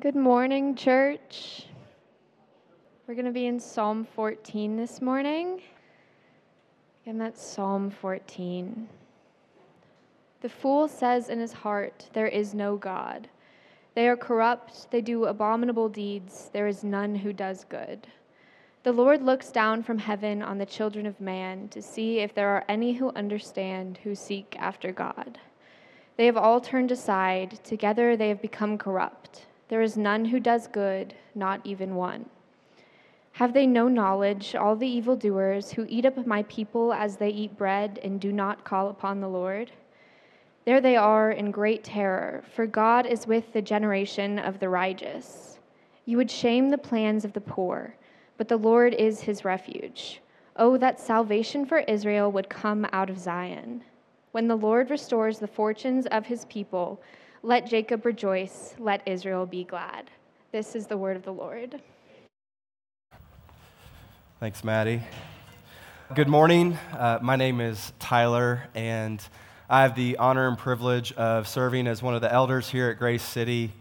Good morning, church. We're going to be in Psalm 14 this morning. And that's Psalm 14. The fool says in his heart, There is no God. They are corrupt, they do abominable deeds, there is none who does good. The Lord looks down from heaven on the children of man to see if there are any who understand, who seek after God. They have all turned aside, together they have become corrupt. There is none who does good, not even one. Have they no knowledge, all the evildoers who eat up my people as they eat bread and do not call upon the Lord? There they are in great terror, for God is with the generation of the righteous. You would shame the plans of the poor, but the Lord is his refuge. Oh, that salvation for Israel would come out of Zion. When the Lord restores the fortunes of his people, let Jacob rejoice, let Israel be glad. This is the word of the Lord. Thanks, Maddie. Good morning. Uh, my name is Tyler, and I have the honor and privilege of serving as one of the elders here at Grace City.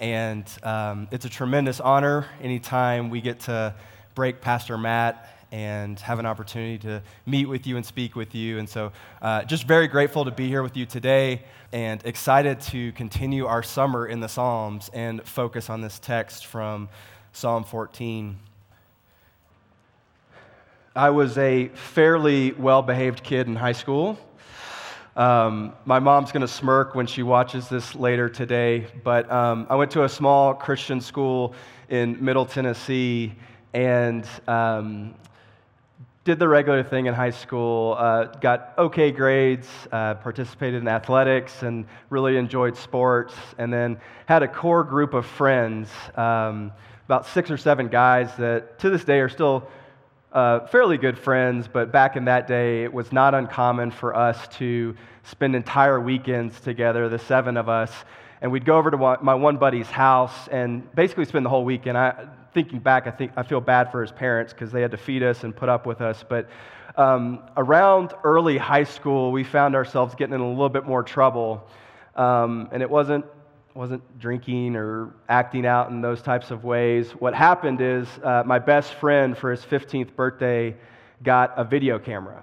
And um, it's a tremendous honor anytime we get to break Pastor Matt and have an opportunity to meet with you and speak with you. And so, uh, just very grateful to be here with you today and excited to continue our summer in the Psalms and focus on this text from Psalm 14. I was a fairly well behaved kid in high school. Um, my mom's going to smirk when she watches this later today, but um, I went to a small Christian school in Middle Tennessee, and um, did the regular thing in high school, uh, got okay grades, uh, participated in athletics, and really enjoyed sports. And then had a core group of friends, um, about six or seven guys that to this day are still uh, fairly good friends. But back in that day, it was not uncommon for us to spend entire weekends together, the seven of us. And we'd go over to my one buddy's house and basically spend the whole weekend. I, thinking back, I, think, I feel bad for his parents because they had to feed us and put up with us. But um, around early high school, we found ourselves getting in a little bit more trouble. Um, and it wasn't, wasn't drinking or acting out in those types of ways. What happened is uh, my best friend for his 15th birthday got a video camera.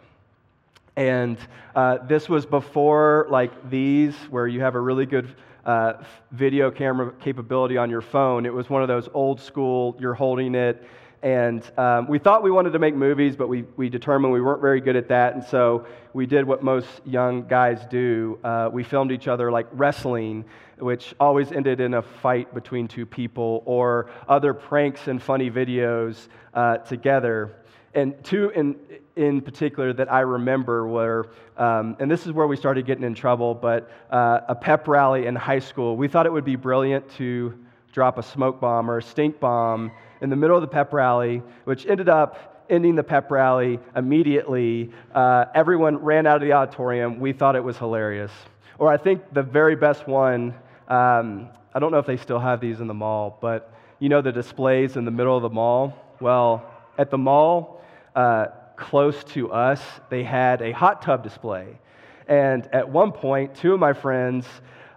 And uh, this was before like these, where you have a really good uh, video camera capability on your phone. It was one of those old school, you're holding it. And um, we thought we wanted to make movies, but we, we determined we weren't very good at that. And so we did what most young guys do. Uh, we filmed each other like wrestling, which always ended in a fight between two people, or other pranks and funny videos uh, together. And two in, in particular that I remember were, um, and this is where we started getting in trouble, but uh, a pep rally in high school. We thought it would be brilliant to drop a smoke bomb or a stink bomb in the middle of the pep rally, which ended up ending the pep rally immediately. Uh, everyone ran out of the auditorium. We thought it was hilarious. Or I think the very best one, um, I don't know if they still have these in the mall, but you know the displays in the middle of the mall? Well, at the mall, uh, close to us, they had a hot tub display. And at one point, two of my friends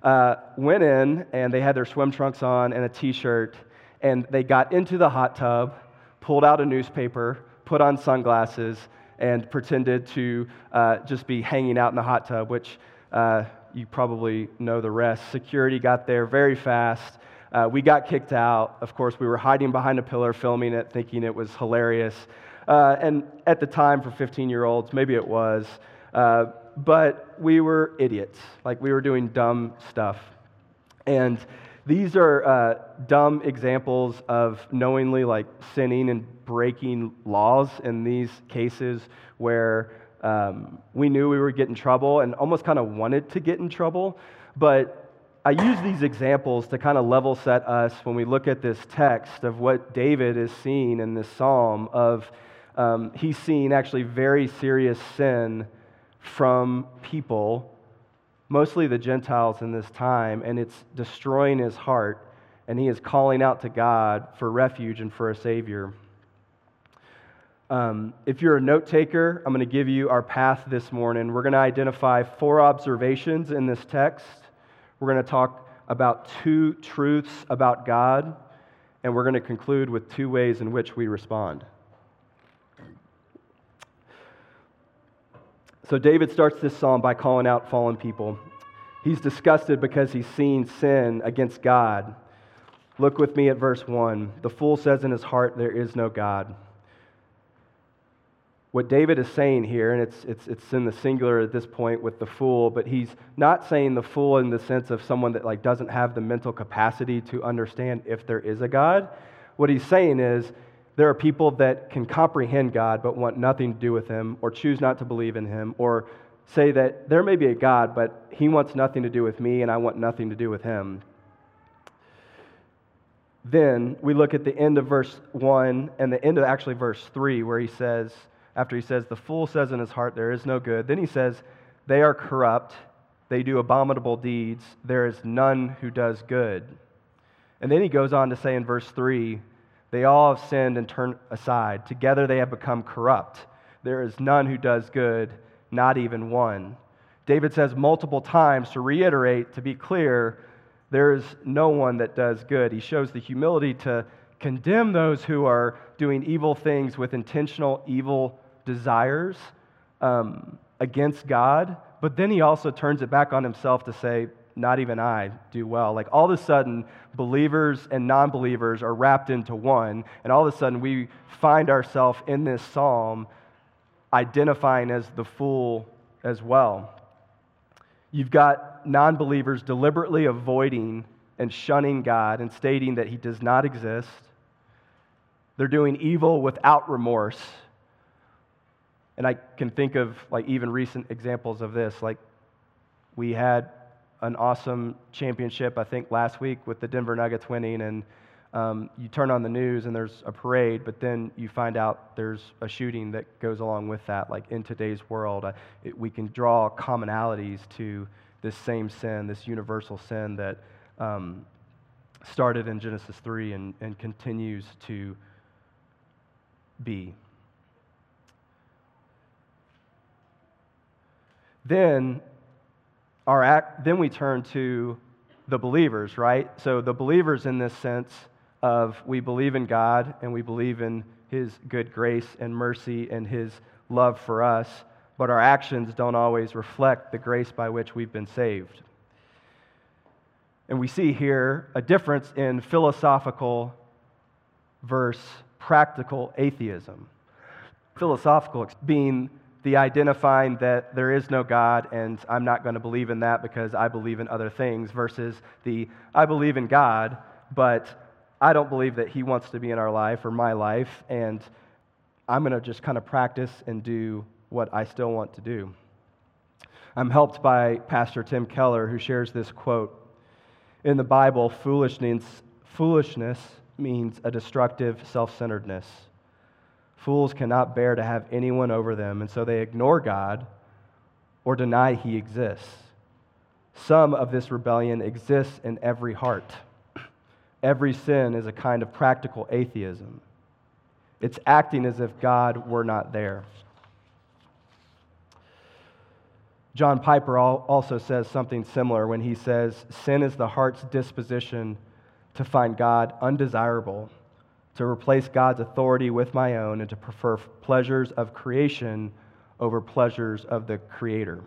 uh, went in and they had their swim trunks on and a t shirt, and they got into the hot tub, pulled out a newspaper, put on sunglasses, and pretended to uh, just be hanging out in the hot tub, which uh, you probably know the rest. Security got there very fast. Uh, we got kicked out. Of course, we were hiding behind a pillar filming it, thinking it was hilarious. Uh, and at the time, for 15 year olds, maybe it was, uh, but we were idiots. Like we were doing dumb stuff. And these are uh, dumb examples of knowingly like sinning and breaking laws in these cases where um, we knew we were getting trouble and almost kind of wanted to get in trouble. But I use these examples to kind of level set us when we look at this text of what David is seeing in this psalm of um, he's seeing actually very serious sin from people, mostly the Gentiles in this time, and it's destroying his heart, and he is calling out to God for refuge and for a Savior. Um, if you're a note taker, I'm going to give you our path this morning. We're going to identify four observations in this text. We're going to talk about two truths about God, and we're going to conclude with two ways in which we respond. So, David starts this psalm by calling out fallen people. He's disgusted because he's seen sin against God. Look with me at verse 1. The fool says in his heart, There is no God what David is saying here, and it's, it's, it's in the singular at this point with the fool, but he's not saying the fool in the sense of someone that like doesn't have the mental capacity to understand if there is a God. What he's saying is there are people that can comprehend God but want nothing to do with him, or choose not to believe in him, or say that there may be a God, but he wants nothing to do with me and I want nothing to do with him. Then we look at the end of verse 1 and the end of actually verse 3, where he says, after he says, The fool says in his heart, There is no good. Then he says, They are corrupt. They do abominable deeds. There is none who does good. And then he goes on to say in verse 3 They all have sinned and turned aside. Together they have become corrupt. There is none who does good, not even one. David says multiple times to reiterate, to be clear, there is no one that does good. He shows the humility to condemn those who are doing evil things with intentional evil desires um, against God, but then he also turns it back on himself to say, Not even I do well. Like all of a sudden, believers and non believers are wrapped into one, and all of a sudden we find ourselves in this psalm identifying as the fool as well. You've got non believers deliberately avoiding and shunning God and stating that he does not exist. They're doing evil without remorse and I can think of like even recent examples of this. Like we had an awesome championship, I think, last week with the Denver Nuggets winning, and um, you turn on the news and there's a parade, but then you find out there's a shooting that goes along with that. Like in today's world, uh, it, we can draw commonalities to this same sin, this universal sin that um, started in Genesis 3 and, and continues to be. Then, our act, then we turn to the believers, right? So the believers in this sense of we believe in God and we believe in his good grace and mercy and his love for us, but our actions don't always reflect the grace by which we've been saved. And we see here a difference in philosophical versus practical atheism. Philosophical being the identifying that there is no God and I'm not going to believe in that because I believe in other things, versus the I believe in God, but I don't believe that He wants to be in our life or my life, and I'm going to just kind of practice and do what I still want to do. I'm helped by Pastor Tim Keller, who shares this quote In the Bible, foolishness, foolishness means a destructive self centeredness. Fools cannot bear to have anyone over them, and so they ignore God or deny he exists. Some of this rebellion exists in every heart. Every sin is a kind of practical atheism. It's acting as if God were not there. John Piper also says something similar when he says, Sin is the heart's disposition to find God undesirable to replace God's authority with my own, and to prefer pleasures of creation over pleasures of the Creator.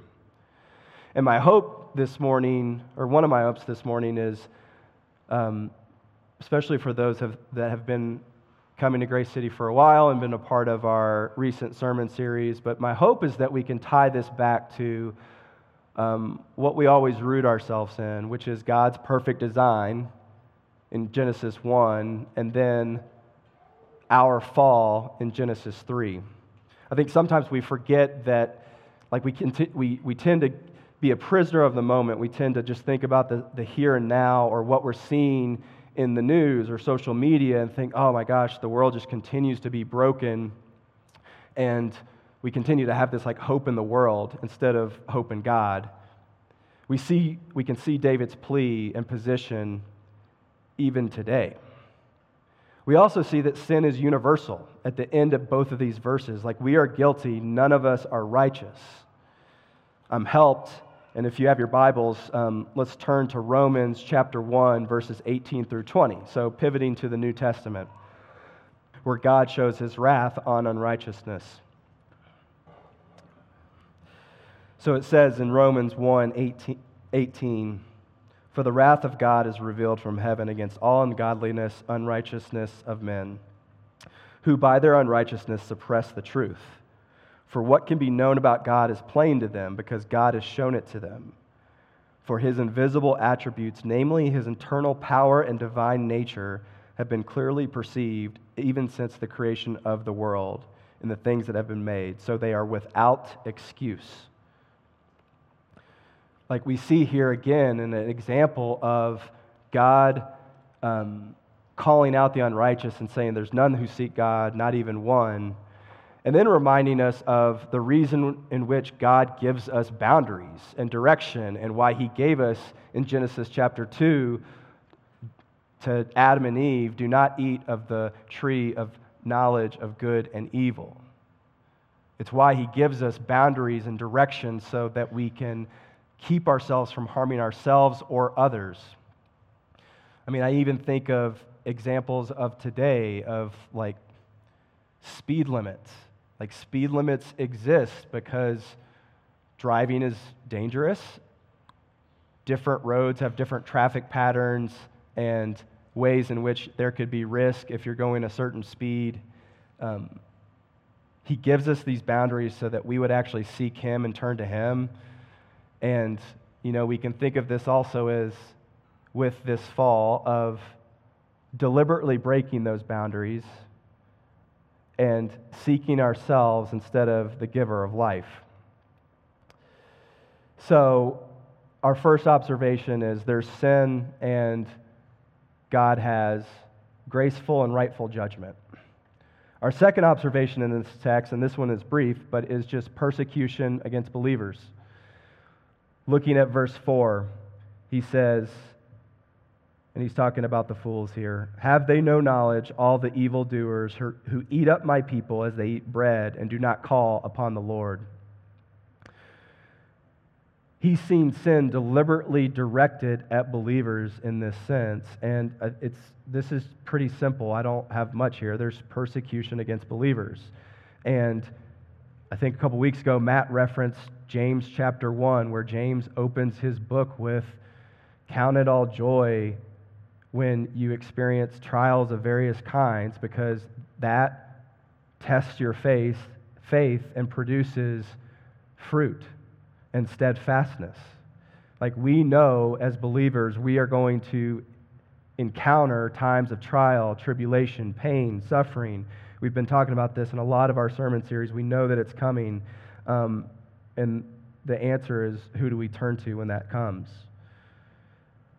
And my hope this morning, or one of my hopes this morning, is um, especially for those have, that have been coming to Grace City for a while and been a part of our recent sermon series, but my hope is that we can tie this back to um, what we always root ourselves in, which is God's perfect design in Genesis 1, and then our fall in Genesis 3. I think sometimes we forget that, like, we, conti- we, we tend to be a prisoner of the moment. We tend to just think about the, the here and now or what we're seeing in the news or social media and think, oh my gosh, the world just continues to be broken. And we continue to have this like hope in the world instead of hope in God. We, see, we can see David's plea and position even today. We also see that sin is universal at the end of both of these verses. Like we are guilty, none of us are righteous. I'm helped And if you have your Bibles, um, let's turn to Romans chapter 1, verses 18 through 20. So, pivoting to the New Testament, where God shows his wrath on unrighteousness. So it says in Romans 1 18, 18 For the wrath of God is revealed from heaven against all ungodliness, unrighteousness of men, who by their unrighteousness suppress the truth. For what can be known about God is plain to them, because God has shown it to them. For his invisible attributes, namely his eternal power and divine nature, have been clearly perceived even since the creation of the world in the things that have been made, so they are without excuse. Like we see here again in an example of God um, calling out the unrighteous and saying, There's none who seek God, not even one and then reminding us of the reason in which God gives us boundaries and direction and why he gave us in Genesis chapter 2 to Adam and Eve do not eat of the tree of knowledge of good and evil. It's why he gives us boundaries and direction so that we can keep ourselves from harming ourselves or others. I mean, I even think of examples of today of like speed limits like speed limits exist because driving is dangerous. Different roads have different traffic patterns and ways in which there could be risk if you're going a certain speed. Um, he gives us these boundaries so that we would actually seek Him and turn to Him. And, you know, we can think of this also as with this fall of deliberately breaking those boundaries and seeking ourselves instead of the giver of life. So, our first observation is there's sin, and God has graceful and rightful judgment. Our second observation in this text, and this one is brief, but is just persecution against believers. Looking at verse 4, he says, and he's talking about the fools here. Have they no knowledge, all the evildoers who eat up my people as they eat bread and do not call upon the Lord? He's seen sin deliberately directed at believers in this sense. And uh, it's, this is pretty simple. I don't have much here. There's persecution against believers. And I think a couple weeks ago, Matt referenced James chapter 1, where James opens his book with Count it all joy when you experience trials of various kinds because that tests your faith, faith and produces fruit and steadfastness. Like we know as believers, we are going to encounter times of trial, tribulation, pain, suffering. We've been talking about this in a lot of our sermon series. We know that it's coming. Um, and the answer is who do we turn to when that comes?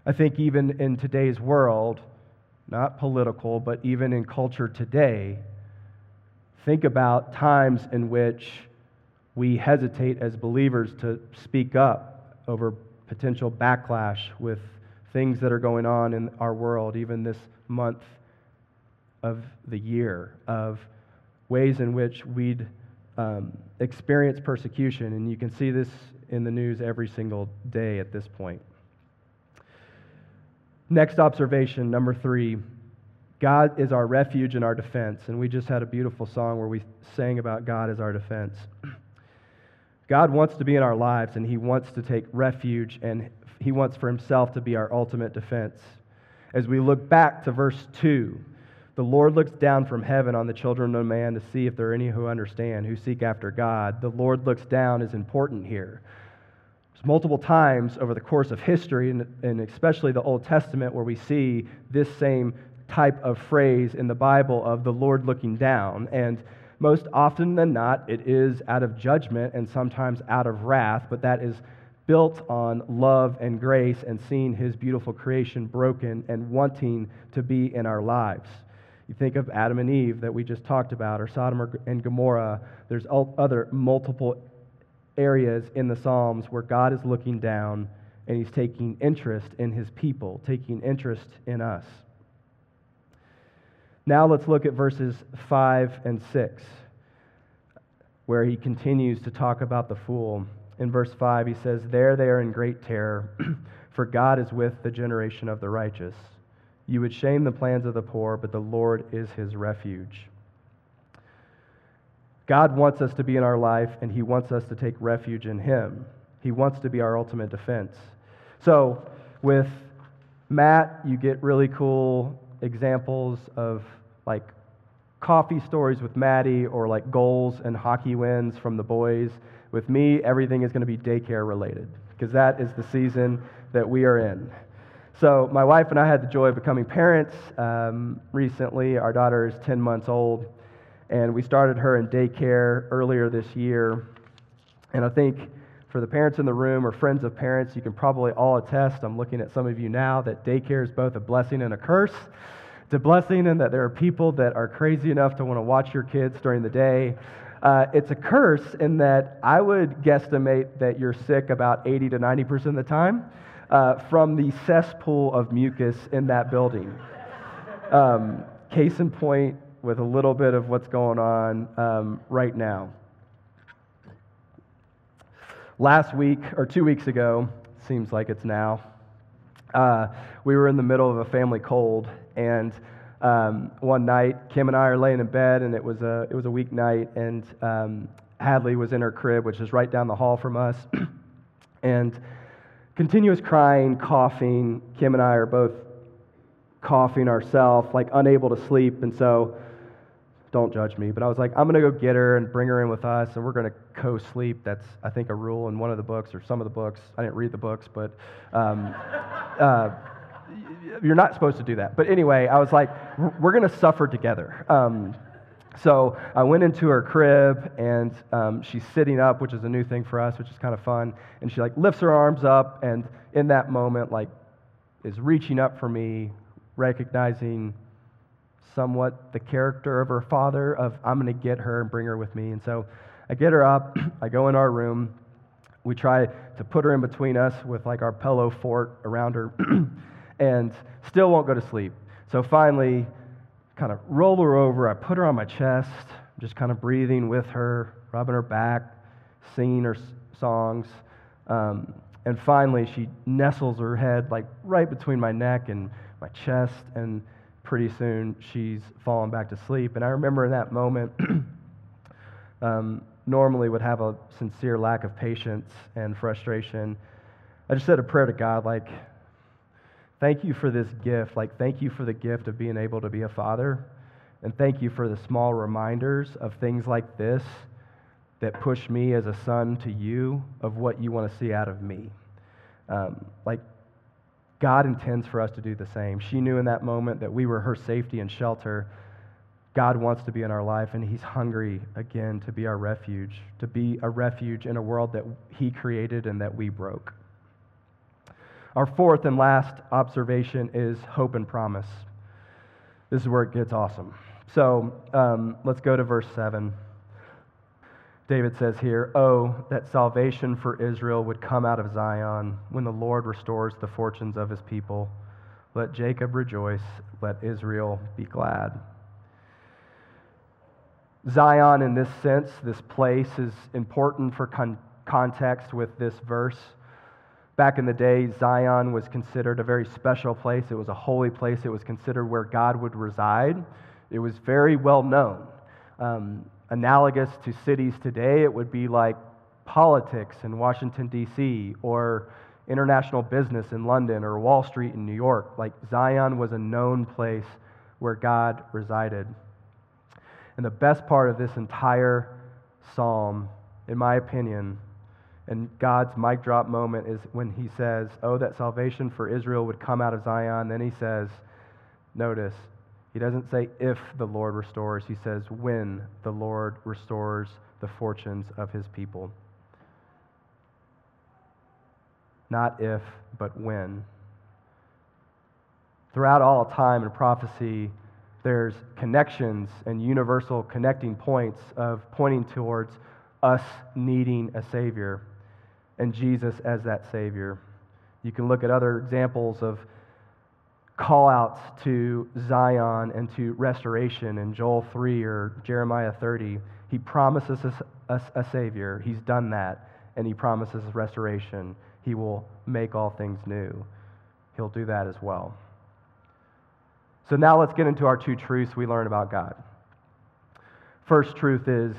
I think even in today's world, not political, but even in culture today, think about times in which we hesitate as believers to speak up over potential backlash with things that are going on in our world, even this month of the year, of ways in which we'd um, experience persecution. And you can see this in the news every single day at this point. Next observation, number three God is our refuge and our defense. And we just had a beautiful song where we sang about God as our defense. God wants to be in our lives, and He wants to take refuge, and He wants for Himself to be our ultimate defense. As we look back to verse 2, the Lord looks down from heaven on the children of man to see if there are any who understand, who seek after God. The Lord looks down is important here. There's multiple times over the course of history, and, and especially the Old Testament, where we see this same type of phrase in the Bible of the Lord looking down. And most often than not, it is out of judgment and sometimes out of wrath, but that is built on love and grace and seeing his beautiful creation broken and wanting to be in our lives. You think of Adam and Eve that we just talked about, or Sodom and Gomorrah. There's other multiple areas in the Psalms where God is looking down and he's taking interest in his people, taking interest in us. Now let's look at verses 5 and 6, where he continues to talk about the fool. in verse 5, he says, There they are in great terror, for God is with the generation of the righteous. You would shame the plans of the poor, but the Lord is his refuge. God wants us to be in our life, and he wants us to take refuge in him. He wants to be our ultimate defense. So, with Matt, you get really cool examples of like coffee stories with Maddie or like goals and hockey wins from the boys. With me, everything is going to be daycare related because that is the season that we are in. So, my wife and I had the joy of becoming parents um, recently. Our daughter is 10 months old, and we started her in daycare earlier this year. And I think for the parents in the room or friends of parents, you can probably all attest. I'm looking at some of you now that daycare is both a blessing and a curse. It's a blessing in that there are people that are crazy enough to want to watch your kids during the day. Uh, it's a curse in that I would guesstimate that you're sick about 80 to 90% of the time uh, from the cesspool of mucus in that building. Um, case in point, with a little bit of what's going on um, right now. Last week, or two weeks ago, seems like it's now, uh, we were in the middle of a family cold, and um, one night, Kim and I are laying in bed, and it was a, it was a weeknight, and um, Hadley was in her crib, which is right down the hall from us, and continuous crying, coughing. Kim and I are both coughing ourselves, like unable to sleep, and so don't judge me, but I was like, I'm going to go get her and bring her in with us, and we're going to co sleep. That's, I think, a rule in one of the books or some of the books. I didn't read the books, but um, uh, you're not supposed to do that. But anyway, I was like, we're going to suffer together. Um, so I went into her crib, and um, she's sitting up, which is a new thing for us, which is kind of fun. And she like lifts her arms up, and in that moment, like, is reaching up for me, recognizing somewhat the character of her father of i'm going to get her and bring her with me. And so i get her up i go in our room. We try to put her in between us with like our pillow fort around her and still won't go to sleep. So finally kind of roll her over i put her on my chest just kind of breathing with her rubbing her back singing her songs um, and finally she nestles her head like right between my neck and my chest and pretty soon she's fallen back to sleep. And I remember in that moment, um, normally would have a sincere lack of patience and frustration. I just said a prayer to God, like, thank you for this gift. Like, thank you for the gift of being able to be a father. And thank you for the small reminders of things like this that push me as a son to you of what you want to see out of me. Um, like, God intends for us to do the same. She knew in that moment that we were her safety and shelter. God wants to be in our life, and He's hungry again to be our refuge, to be a refuge in a world that He created and that we broke. Our fourth and last observation is hope and promise. This is where it gets awesome. So um, let's go to verse 7. David says here, Oh, that salvation for Israel would come out of Zion when the Lord restores the fortunes of his people. Let Jacob rejoice, let Israel be glad. Zion, in this sense, this place, is important for con- context with this verse. Back in the day, Zion was considered a very special place. It was a holy place. It was considered where God would reside. It was very well known. Um, analogous to cities today, it would be like politics in Washington, D.C., or international business in London, or Wall Street in New York. Like Zion was a known place where God resided. And the best part of this entire psalm, in my opinion, and God's mic drop moment is when he says, Oh, that salvation for Israel would come out of Zion. Then he says, Notice, he doesn't say if the Lord restores, he says when the Lord restores the fortunes of his people. Not if, but when. Throughout all time and prophecy, there's connections and universal connecting points of pointing towards us needing a Savior and Jesus as that Savior. You can look at other examples of call outs to Zion and to restoration in Joel 3 or Jeremiah 30. He promises us, us a Savior. He's done that. and he promises restoration. He will make all things new. He'll do that as well. So now let's get into our two truths we learn about God. First truth is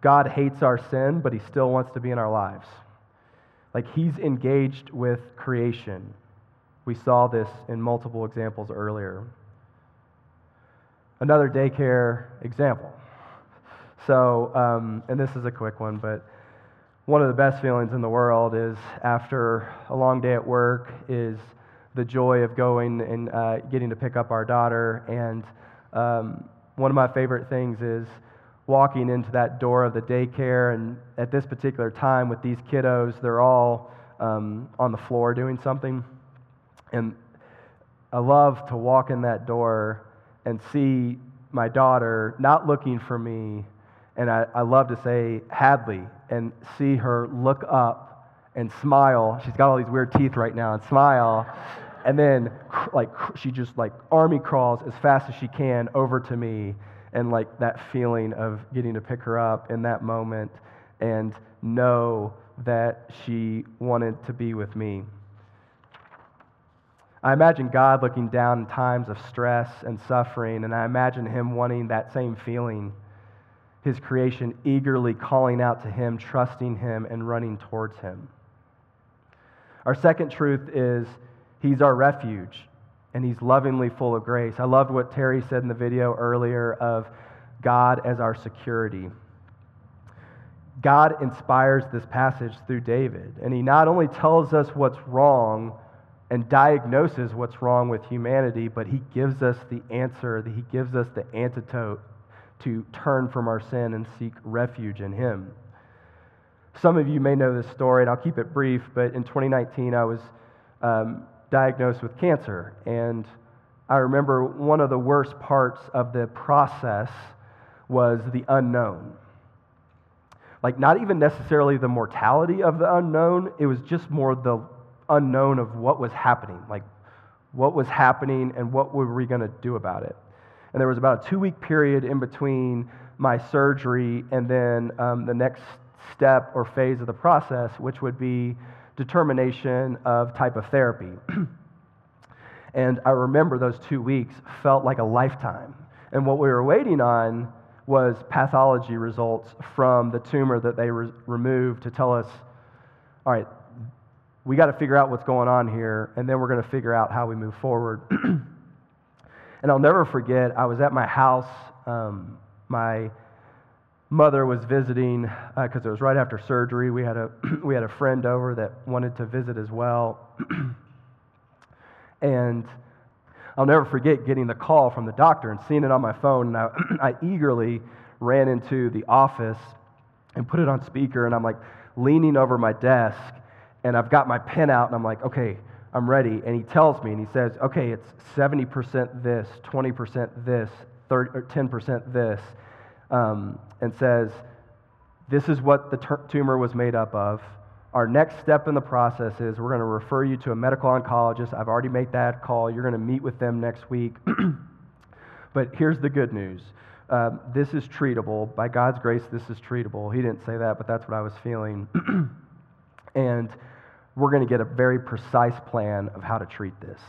God hates our sin, but he still wants to be in our lives. Like he's engaged with creation. We saw this in multiple examples earlier. Another daycare example. So, um, and this is a quick one, but one of the best feelings in the world is after a long day at work is the joy of going and uh, getting to pick up our daughter. And um, one of my favorite things is walking into that door of the daycare. And at this particular time, with these kiddos, they're all um, on the floor doing something. And I love to walk in that door and see my daughter not looking for me. And I, I love to say Hadley and see her look up and smile. She's got all these weird teeth right now and smile. And then, like, she just like army crawls as fast as she can over to me. And like that feeling of getting to pick her up in that moment and know that she wanted to be with me. I imagine God looking down in times of stress and suffering, and I imagine Him wanting that same feeling. His creation eagerly calling out to Him, trusting Him, and running towards Him. Our second truth is He's our refuge, and He's lovingly full of grace. I loved what Terry said in the video earlier of God as our security. God inspires this passage through David, and He not only tells us what's wrong and diagnoses what's wrong with humanity, but he gives us the answer, he gives us the antidote to turn from our sin and seek refuge in him. Some of you may know this story, and I'll keep it brief, but in 2019, I was um, diagnosed with cancer. And I remember one of the worst parts of the process was the unknown. Like, not even necessarily the mortality of the unknown, it was just more the unknown of what was happening, like what was happening and what were we going to do about it. And there was about a two week period in between my surgery and then um, the next step or phase of the process, which would be determination of type of therapy. and I remember those two weeks felt like a lifetime. And what we were waiting on was pathology results from the tumor that they re- removed to tell us all right, we got to figure out what's going on here, and then we're going to figure out how we move forward. and I'll never forget, I was at my house. Um, my mother was visiting because uh, it was right after surgery. We had, a, we had a friend over that wanted to visit as well. and I'll never forget getting the call from the doctor and seeing it on my phone. And I, I eagerly ran into the office and put it on speaker, and I'm like leaning over my desk and I've got my pen out and I'm like, okay, I'm ready. And he tells me and he says, okay, it's 70% this, 20% this, 30, 10% this, um, and says, this is what the tumor was made up of. Our next step in the process is we're going to refer you to a medical oncologist. I've already made that call. You're going to meet with them next week. but here's the good news. Uh, this is treatable. By God's grace, this is treatable. He didn't say that, but that's what I was feeling. and we're going to get a very precise plan of how to treat this.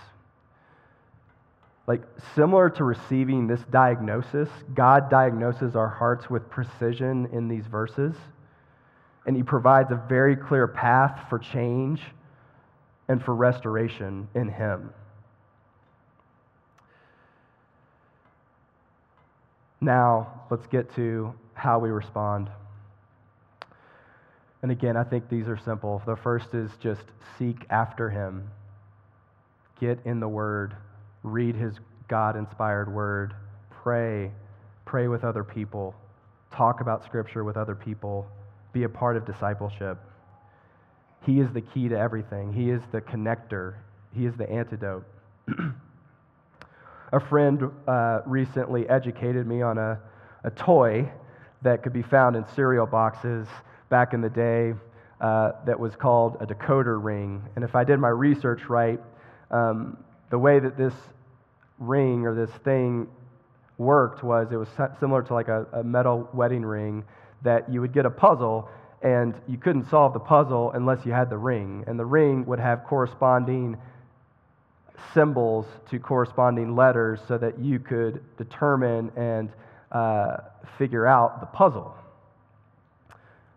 Like, similar to receiving this diagnosis, God diagnoses our hearts with precision in these verses, and He provides a very clear path for change and for restoration in Him. Now, let's get to how we respond. And again, I think these are simple. The first is just seek after him. Get in the word, read his God inspired word, pray, pray with other people, talk about scripture with other people, be a part of discipleship. He is the key to everything, he is the connector, he is the antidote. a friend uh, recently educated me on a, a toy that could be found in cereal boxes back in the day uh, that was called a decoder ring. And if I did my research right, um, the way that this ring or this thing worked was it was similar to like a, a metal wedding ring that you would get a puzzle and you couldn't solve the puzzle unless you had the ring. And the ring would have corresponding symbols to corresponding letters so that you could determine and uh, figure out the puzzle.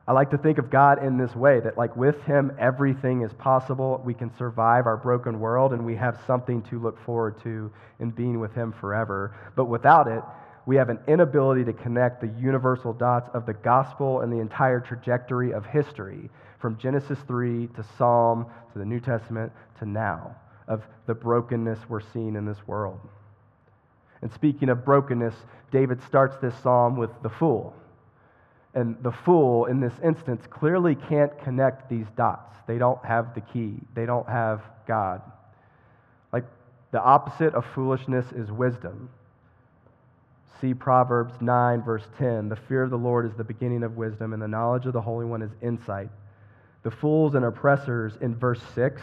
I like to think of God in this way that, like, with Him, everything is possible. We can survive our broken world, and we have something to look forward to in being with Him forever. But without it, we have an inability to connect the universal dots of the gospel and the entire trajectory of history from Genesis 3 to Psalm to the New Testament to now of the brokenness we're seeing in this world. And speaking of brokenness, David starts this psalm with the fool. And the fool, in this instance, clearly can't connect these dots. They don't have the key, they don't have God. Like the opposite of foolishness is wisdom. See Proverbs 9, verse 10. The fear of the Lord is the beginning of wisdom, and the knowledge of the Holy One is insight. The fools and oppressors in verse 6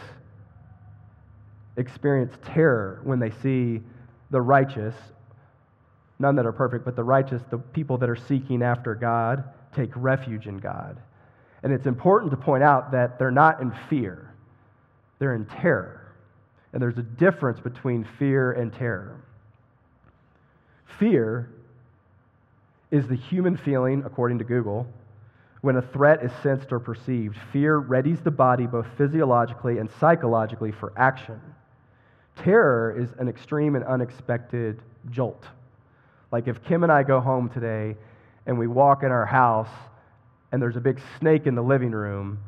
experience terror when they see the righteous, none that are perfect, but the righteous, the people that are seeking after God, take refuge in God. And it's important to point out that they're not in fear, they're in terror. And there's a difference between fear and terror. Fear is the human feeling, according to Google, when a threat is sensed or perceived. Fear readies the body both physiologically and psychologically for action. Terror is an extreme and unexpected jolt. Like if Kim and I go home today and we walk in our house and there's a big snake in the living room,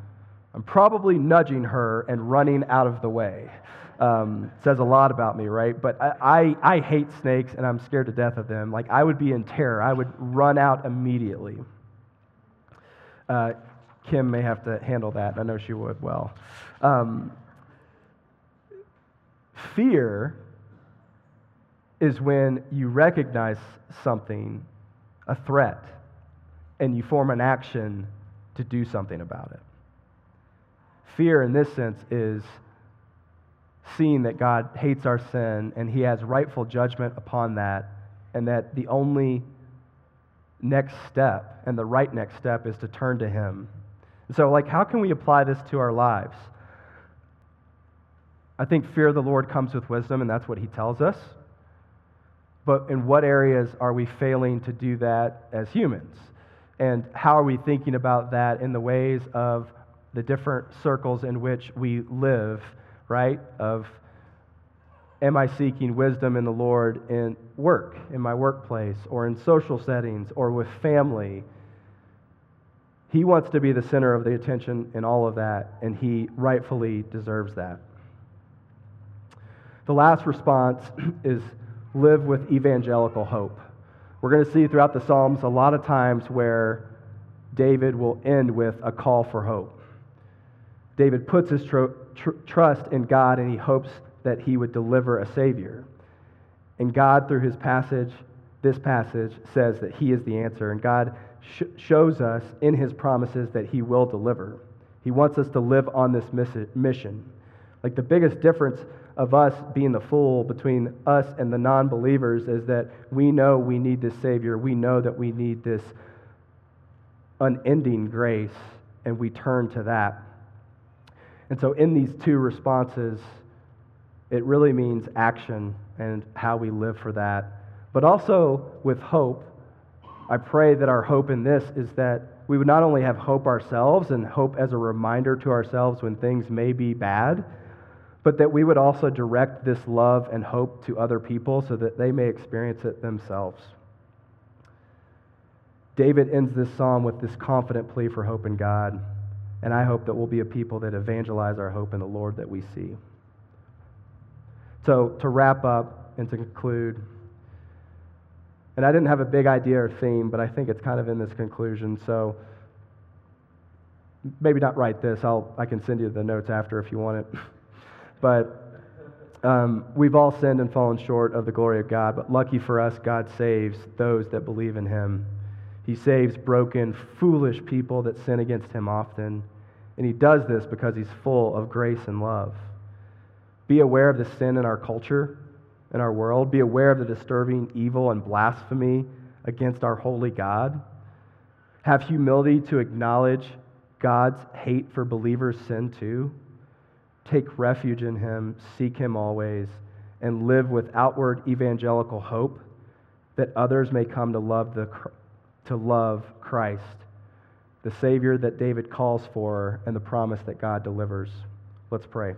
I'm probably nudging her and running out of the way. Um, says a lot about me, right? But I, I, I hate snakes and I'm scared to death of them. Like I would be in terror. I would run out immediately. Uh, Kim may have to handle that. I know she would well. Um, Fear is when you recognize something, a threat, and you form an action to do something about it. Fear, in this sense, is seeing that God hates our sin and he has rightful judgment upon that, and that the only next step and the right next step is to turn to him. So, like, how can we apply this to our lives? I think fear of the Lord comes with wisdom, and that's what he tells us. But in what areas are we failing to do that as humans? And how are we thinking about that in the ways of the different circles in which we live, right? Of am I seeking wisdom in the Lord in work, in my workplace, or in social settings, or with family? He wants to be the center of the attention in all of that, and he rightfully deserves that. The last response is live with evangelical hope. We're going to see throughout the Psalms a lot of times where David will end with a call for hope. David puts his tr- tr- trust in God and he hopes that he would deliver a Savior. And God, through his passage, this passage, says that he is the answer. And God sh- shows us in his promises that he will deliver. He wants us to live on this mission. Like the biggest difference of us being the fool between us and the non believers is that we know we need this Savior. We know that we need this unending grace, and we turn to that. And so, in these two responses, it really means action and how we live for that. But also with hope, I pray that our hope in this is that we would not only have hope ourselves and hope as a reminder to ourselves when things may be bad but that we would also direct this love and hope to other people so that they may experience it themselves. David ends this psalm with this confident plea for hope in God, and I hope that we'll be a people that evangelize our hope in the Lord that we see. So, to wrap up and to conclude, and I didn't have a big idea or theme, but I think it's kind of in this conclusion. So, maybe not write this. I'll, I can send you the notes after if you want it. But um, we've all sinned and fallen short of the glory of God, but lucky for us, God saves those that believe in Him. He saves broken, foolish people that sin against Him often. And He does this because He's full of grace and love. Be aware of the sin in our culture, in our world. Be aware of the disturbing evil and blasphemy against our holy God. Have humility to acknowledge God's hate for believers' sin too? Take refuge in him, seek him always, and live with outward evangelical hope that others may come to love, the, to love Christ, the Savior that David calls for, and the promise that God delivers. Let's pray.